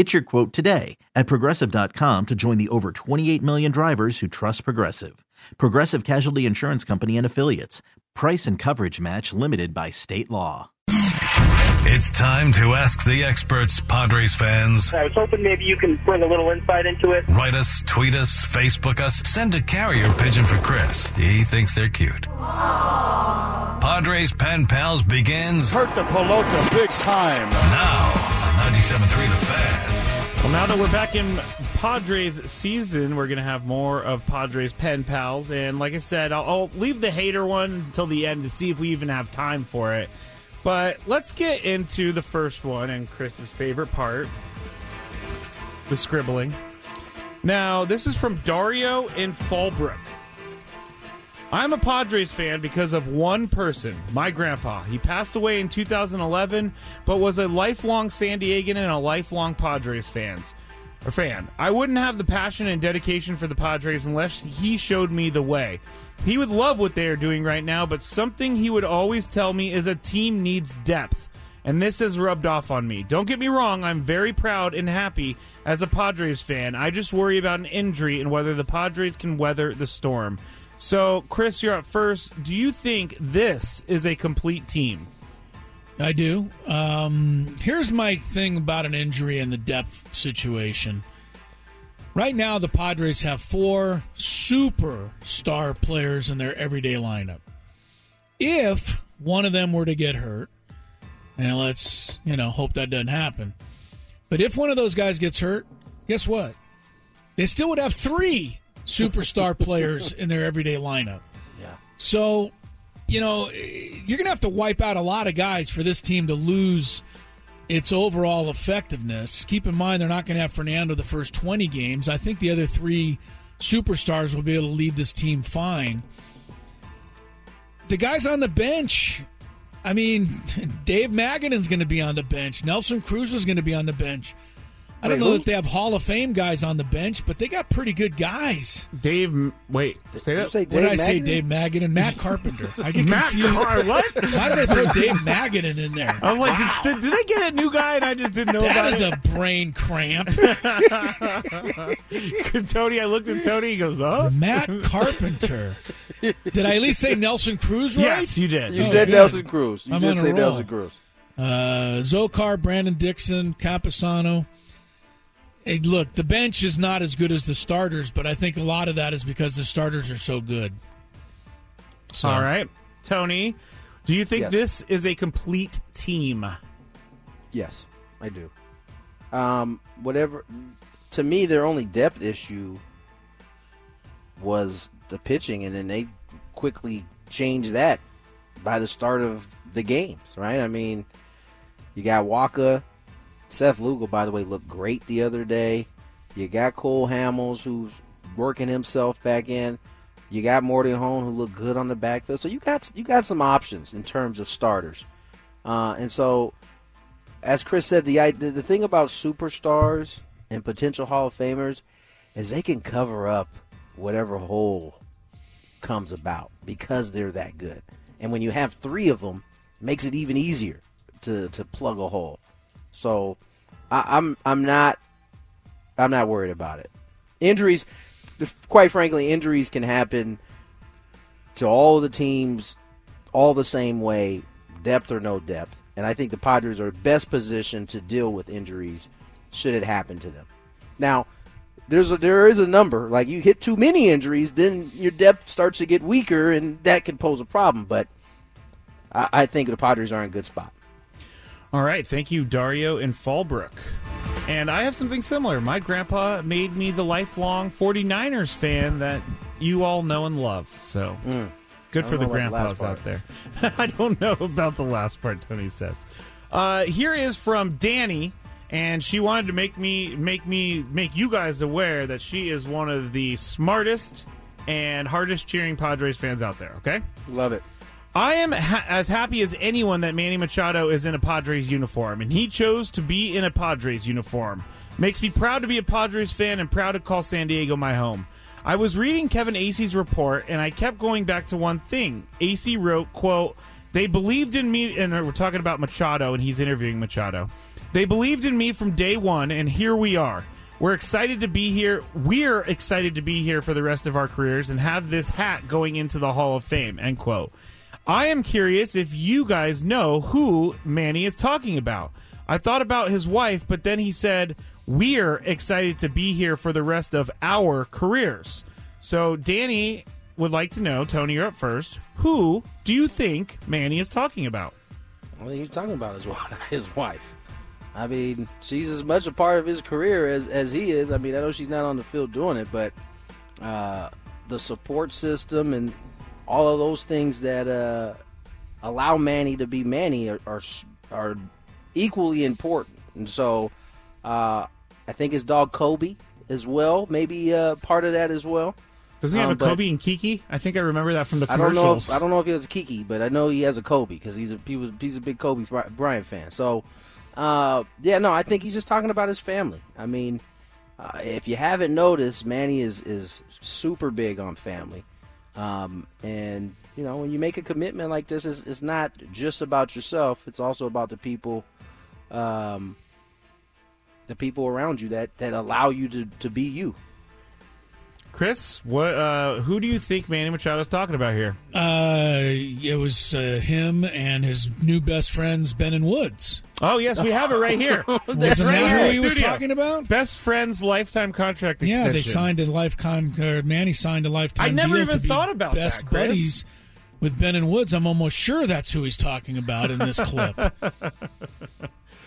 Get your quote today at progressive.com to join the over 28 million drivers who trust Progressive. Progressive Casualty Insurance Company and Affiliates. Price and coverage match limited by state law. It's time to ask the experts, Padres fans. I was hoping maybe you can bring a little insight into it. Write us, tweet us, Facebook us, send a carrier pigeon for Chris. He thinks they're cute. Padres Pen Pals begins Hurt the pelota big time. now on 97.3 The Fan. Well, now that we're back in Padres season, we're going to have more of Padres pen pals. And like I said, I'll, I'll leave the hater one until the end to see if we even have time for it. But let's get into the first one and Chris's favorite part the scribbling. Now, this is from Dario in Fallbrook. I'm a Padres fan because of one person, my grandpa. He passed away in 2011, but was a lifelong San Diegan and a lifelong Padres fans. Or fan. I wouldn't have the passion and dedication for the Padres unless he showed me the way. He would love what they are doing right now, but something he would always tell me is a team needs depth. And this has rubbed off on me. Don't get me wrong, I'm very proud and happy as a Padres fan. I just worry about an injury and whether the Padres can weather the storm. So, Chris, you're up first. Do you think this is a complete team? I do. Um, here's my thing about an injury and the depth situation. Right now, the Padres have four super star players in their everyday lineup. If one of them were to get hurt, and let's you know hope that doesn't happen, but if one of those guys gets hurt, guess what? They still would have three superstar players in their everyday lineup. Yeah. So, you know, you're going to have to wipe out a lot of guys for this team to lose its overall effectiveness. Keep in mind, they're not going to have Fernando the first 20 games. I think the other three superstars will be able to lead this team fine. The guys on the bench, I mean, Dave Magadan's going to be on the bench. Nelson Cruz is going to be on the bench. I don't Wait, know who? if they have Hall of Fame guys on the bench, but they got pretty good guys. Dave, wait, say you that. say What did I Dave say? Magadan? Dave Magadan, Matt Carpenter. I get Matt confused. Carr, what? Why did I throw Dave Magadan in there? I was like, did, did they get a new guy and I just didn't know That about is it? a brain cramp. Tony, I looked at Tony. He goes, "Oh, Matt Carpenter. Did I at least say Nelson Cruz right? yes, you did." You Oh, said good. Nelson Cruz. You I'm did on a say roll. Nelson Cruz. Uh, Zokar, Brandon Dixon, Campusano. Hey, look, the bench is not as good as the starters, but I think a lot of that is because the starters are so good. So, All right, Tony. Do you think Yes. this is a complete team? Yes, I do. Um, whatever. To me, their only depth issue was the pitching, and then they quickly changed that by the start of the games. Right? I mean, you got Wacha, Seth Lugo. By the way, looked great the other day. You got Cole Hamels, who's working himself back in. You got Morejon, who looked good on the backfield. So you got you got some options in terms of starters, uh, and so as Chris said, the, the the thing about superstars and potential Hall of Famers is they can cover up whatever hole comes about because they're that good. And when you have three of them, makes it even easier to, to plug a hole. So I, I'm I'm not I'm not worried about it. Injuries, quite frankly, injuries can happen to all the teams all the same way, depth or no depth. And I think the Padres are best positioned to deal with injuries should it happen to them. Now, there's a, there is a number. Like you hit too many injuries, then your depth starts to get weaker, and that can pose a problem. But I, I think the Padres are in a good spot. All right, thank you, Dario in Fallbrook. And I have something similar. My grandpa made me the lifelong 49ers fan that you all know and love. So good for the about the grandpas out there. I don't know about the last part, Tony says. Uh, here is from Danny, and she wanted to make me make me make you guys aware that she is one of the smartest and hardest cheering Padres fans out there. Okay. Love it. I am ha- as happy as anyone that Manny Machado is in a Padres uniform, and he chose to be in a Padres uniform. Makes me proud to be a Padres fan and proud to call San Diego my home. I was reading Kevin Acee's report, and I kept going back to one thing. Acey wrote, "quote They believed in me," and we're talking about Machado, and he's interviewing Machado. They believed in me from day one, and here we are. We're excited to be here. We're excited to be here for the rest of our careers and have this hat going into the Hall of Fame. End quote. I am curious if you guys know who Manny is talking about. I thought about his wife, but then he said, We're excited to be here for the rest of our careers. So, Danny would like to know, Tony, you're up first. Who do you think Manny is talking about? Well, he's talking about his wife. His wife. I mean, she's as much a part of his career as as he is. I mean, I know she's not on the field doing it, but uh, the support system and all of those things that uh, allow Manny to be Manny are are, are equally important. And so, uh, I think his dog Kobe as well, maybe uh, part of that as well. Does he have Um, a Kobe and Kiki? I think I remember that from the I don't know. commercials. If, I don't know if he has a Kiki, but I know he has a Kobe because he's a he was he's a big Kobe Bry- Bryant fan. So, uh, yeah, no, I think he's just talking about his family. I mean, uh, if you haven't noticed, Manny is is super big on family, um, and you know when you make a commitment like this, it's, it's not just about yourself. It's also about the people, um, the people around you that that allow you to to be you. Chris, what? Uh, who do you think Manny Machado is talking about here? Uh, it was uh, him and his new best friends, Ben and Woods. Oh, yes, we have it right here. Wasn't right that who he was talking about? Best friends lifetime contract Yeah, they signed a lifetime. Uh, Manny signed a lifetime. I never even thought about best that, buddies with Ben and Woods. I'm almost sure that's who he's talking about in this clip.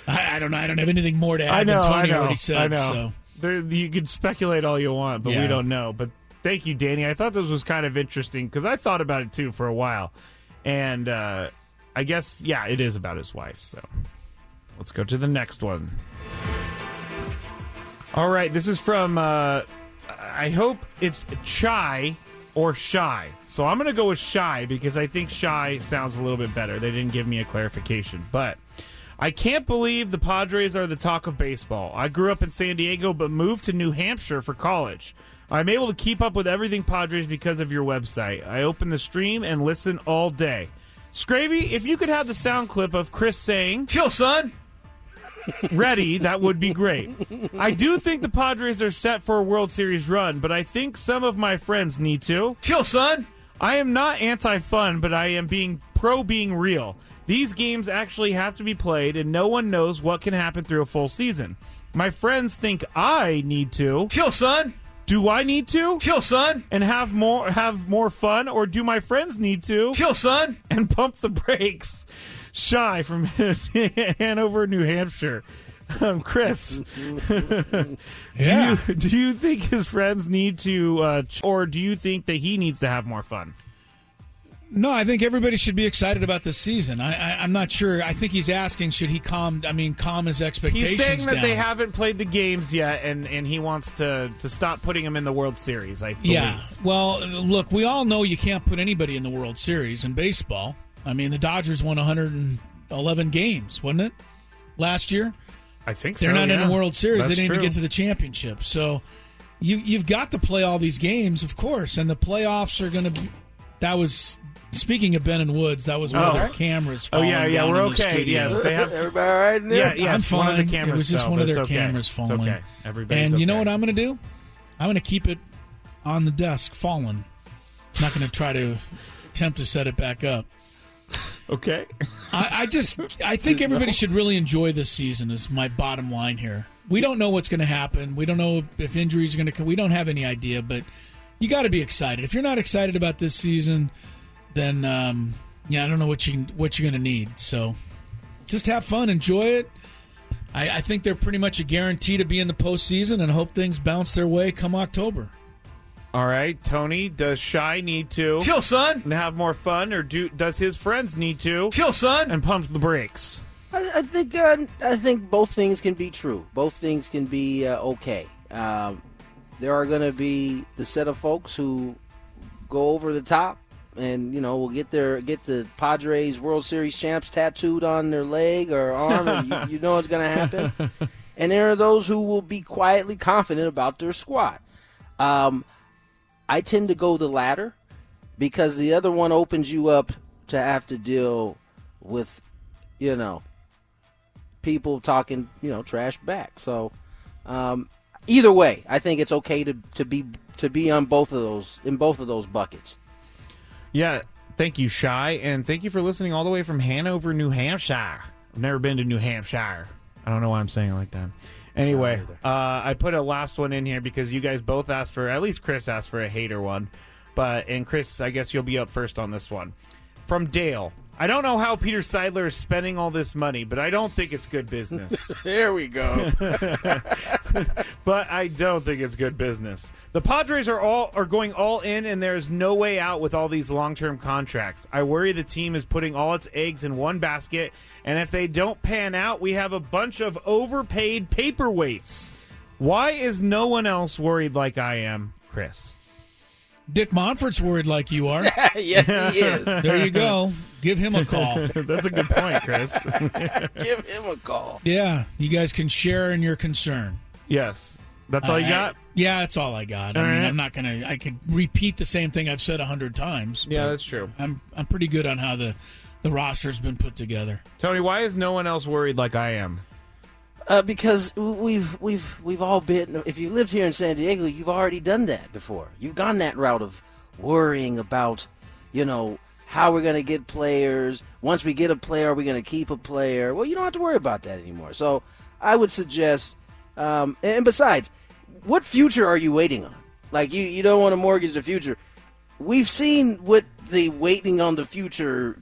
I, I don't know. I don't have anything more to add I know, than I know, already said. I know. So There, you can speculate all you want, but we don't know. But thank you, Danny. I thought this was kind of interesting because I thought about it too for a while, and uh, I guess yeah, it is about his wife. So let's go to the next one. All right, this is from. Uh, I hope it's Chai or Shy. So I'm going to go with Shy because I think Shy sounds a little bit better. They didn't give me a clarification, but I can't believe the Padres are the talk of baseball. I grew up in San Diego but moved to New Hampshire for college. I'm able to keep up with everything Padres because of your website. I open the stream and listen all day. Scraby, if you could have the sound clip of Chris saying, Chill, son. ready, that would be great. I do think the Padres are set for a World Series run, but I think some of my friends need to. Chill, son. I am not anti fun, but I am being pro being real. These games actually have to be played, and no one knows what can happen through a full season. My friends think I need to. Chill, son. Do I need to? Chill, son. And have more have more fun, or do my friends need to? Chill, son. And pump the brakes. Shy from Hanover, New Hampshire. Um, Chris, yeah, do, you, do you think his friends need to, uh, ch- or do you think that he needs to have more fun? no, I think everybody should be excited about this season. I, I, I'm not sure. I think he's asking, should he calm? I mean, calm his expectations He's saying that down. they haven't played the games yet, and, and he wants to, to stop putting them in the World Series. I believe. Yeah. Well, look, we all know you can't put anybody in the World Series in baseball. I mean, the Dodgers won 111 games, wasn't it? Last year? I think so. They're so, not in yeah. the World Series. That's they didn't true. even get to the championship. So you you've got to play all these games, of course, and the playoffs are going to be that was speaking of Ben and Woods, that was one of Oh. their cameras Oh, yeah, yeah, down we're in the okay. Yes, they have. Everybody all right in there? Yeah, yes, I'm one of the fine. cameras It was just fell, one of their okay. cameras It's falling. okay. Everybody's and you know what I'm going to do? I'm going to keep it on the desk, fallen. I'm not going to try to attempt to set it back up. Okay. I, I just I think everybody should really enjoy this season. Is my bottom line here. we don't know what's going to happen. We don't know if injuries are going to come. We don't have any idea, but you got to be excited. If you're not excited about this season, then um, yeah, I don't know what you what you're going to need. So just have fun, enjoy it. I, I think they're pretty much a guarantee to be in the postseason, and hope things bounce their way come October. All right, Tony. Does Shy need to Chill, son. and have more fun, or do does his friends need to Chill, son. and pump the brakes? I, I think uh, I think both things can be true. Both things can be uh, okay. Um, there are going to be the set of folks who go over the top, and you know will get their get the Padres World Series champs tattooed on their leg or arm. or you, you know it's going to happen. And there are those who will be quietly confident about their squad. Um, I tend to go the latter because the other one opens you up to have to deal with, you know, people talking, you know, trash back. So, um, either way, I think it's okay to, to be to be on both of those in both of those buckets. Yeah, thank you, Shy, and thank you for listening all the way from Hanover, New Hampshire. I've never been to New Hampshire. I don't know why I'm saying it like that. Anyway, uh, I put a last one in here because you guys both asked for, at least Chris asked for a hater one. But, and Chris, I guess you'll be up first on this one. From Dale. I don't know how Peter Seidler is spending all this money, but I don't think it's good business. There we go. but I don't think it's good business. The Padres are all are going all in, and there's no way out with all these long term contracts. I worry the team is putting all its eggs in one basket, and if they don't pan out, we have a bunch of overpaid paperweights. Why is no one else worried like I am, Chris? Dick Monfort's worried like you are. yes, he is. There you go. Give him a call. That's a good point, Chris. Give him a call. Yeah, you guys can share in your concern. yes, that's all you I- got. yeah, that's all I got. All I mean, right. I'm not gonna. I could repeat the same thing I've said a hundred times. Yeah, that's true. I'm I'm pretty good on how the the roster's been put together. Tony, why is no one else worried like I am? Uh, because we've we've we've all been. If you lived here in San Diego, you've already done that before. You've gone that route of worrying about, you know, how we're going to get players. Once we get a player, are we going to keep a player? Well, you don't have to worry about that anymore. So I would suggest. Um, and besides, what future are you waiting on? Like you, you don't want to mortgage the future. We've seen what the waiting on the future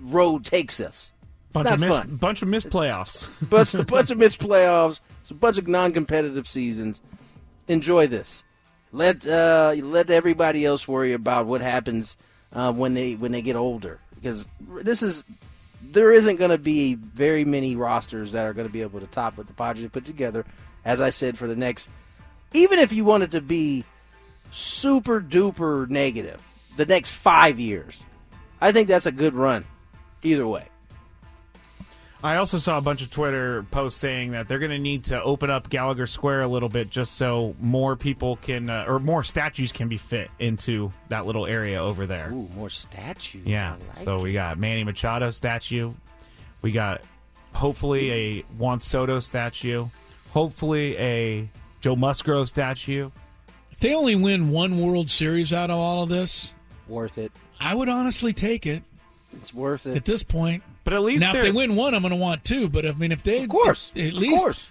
road takes us. It's Bunch not of miss, fun bunch of missed playoffs. bunch, a bunch of missed playoffs, it's a bunch of non-competitive seasons. Enjoy this. Let uh, let everybody else worry about what happens uh, when they when they get older, because this is there isn't going to be very many rosters that are going to be able to top what the Padres put together. As I said, for the next, even if you wanted to be super duper negative, the next five years, I think that's a good run. Either way. I also saw a bunch of Twitter posts saying that they're going to need to open up Gallagher Square a little bit just so more people can, uh, or more statues can be fit into that little area over there. Ooh, more statues. Yeah. Like so we got Manny Machado statue. We got hopefully a Juan Soto statue. Hopefully a Joe Musgrove statue. If they only win one World Series out of all of this, worth it. I would honestly take it It's worth it. at this point. But at least Now, if they're- they win one, I'm going to want two. But I mean, if they Of course. at Of least course.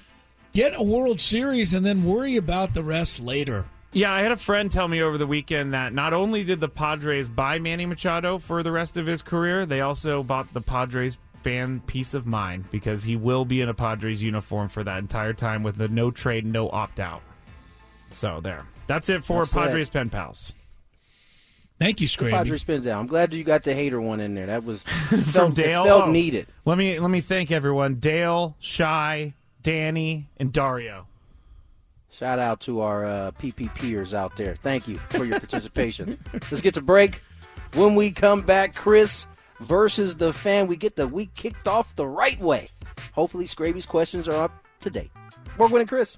get a World Series and then worry about the rest later. Yeah, I had a friend tell me over the weekend that not only did the Padres buy Manny Machado for the rest of his career, they also bought the Padres fan peace of mind because he will be in a Padres uniform for that entire time with the no trade, no opt out. So there. That's it for That's it. Padres pen pals. Thank you. Padres spins down. I'm glad you got the hater one in there. That was felt, Dale? It felt Oh. needed. Let me let me thank everyone: Dale, Shy, Danny, and Dario. Shout out to our uh, PPPers out there. Thank you for your participation. Let's get to break. When we come back, Chris versus the fan. We get the week kicked off the right way. Hopefully, Scraby's questions are up to date. Morgan and Chris.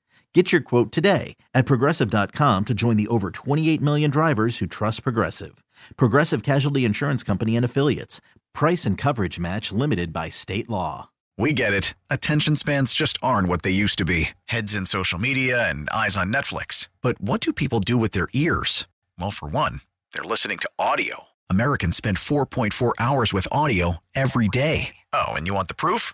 Get your quote today at progressive.com to join the over 28 million drivers who trust Progressive. Progressive Casualty Insurance Company and Affiliates. Price and coverage match limited by state law. We get it. Attention spans just aren't what they used to be heads in social media and eyes on Netflix. But what do people do with their ears? Well, for one, they're listening to audio. Americans spend 4.4 hours with audio every day. Oh, and you want the proof?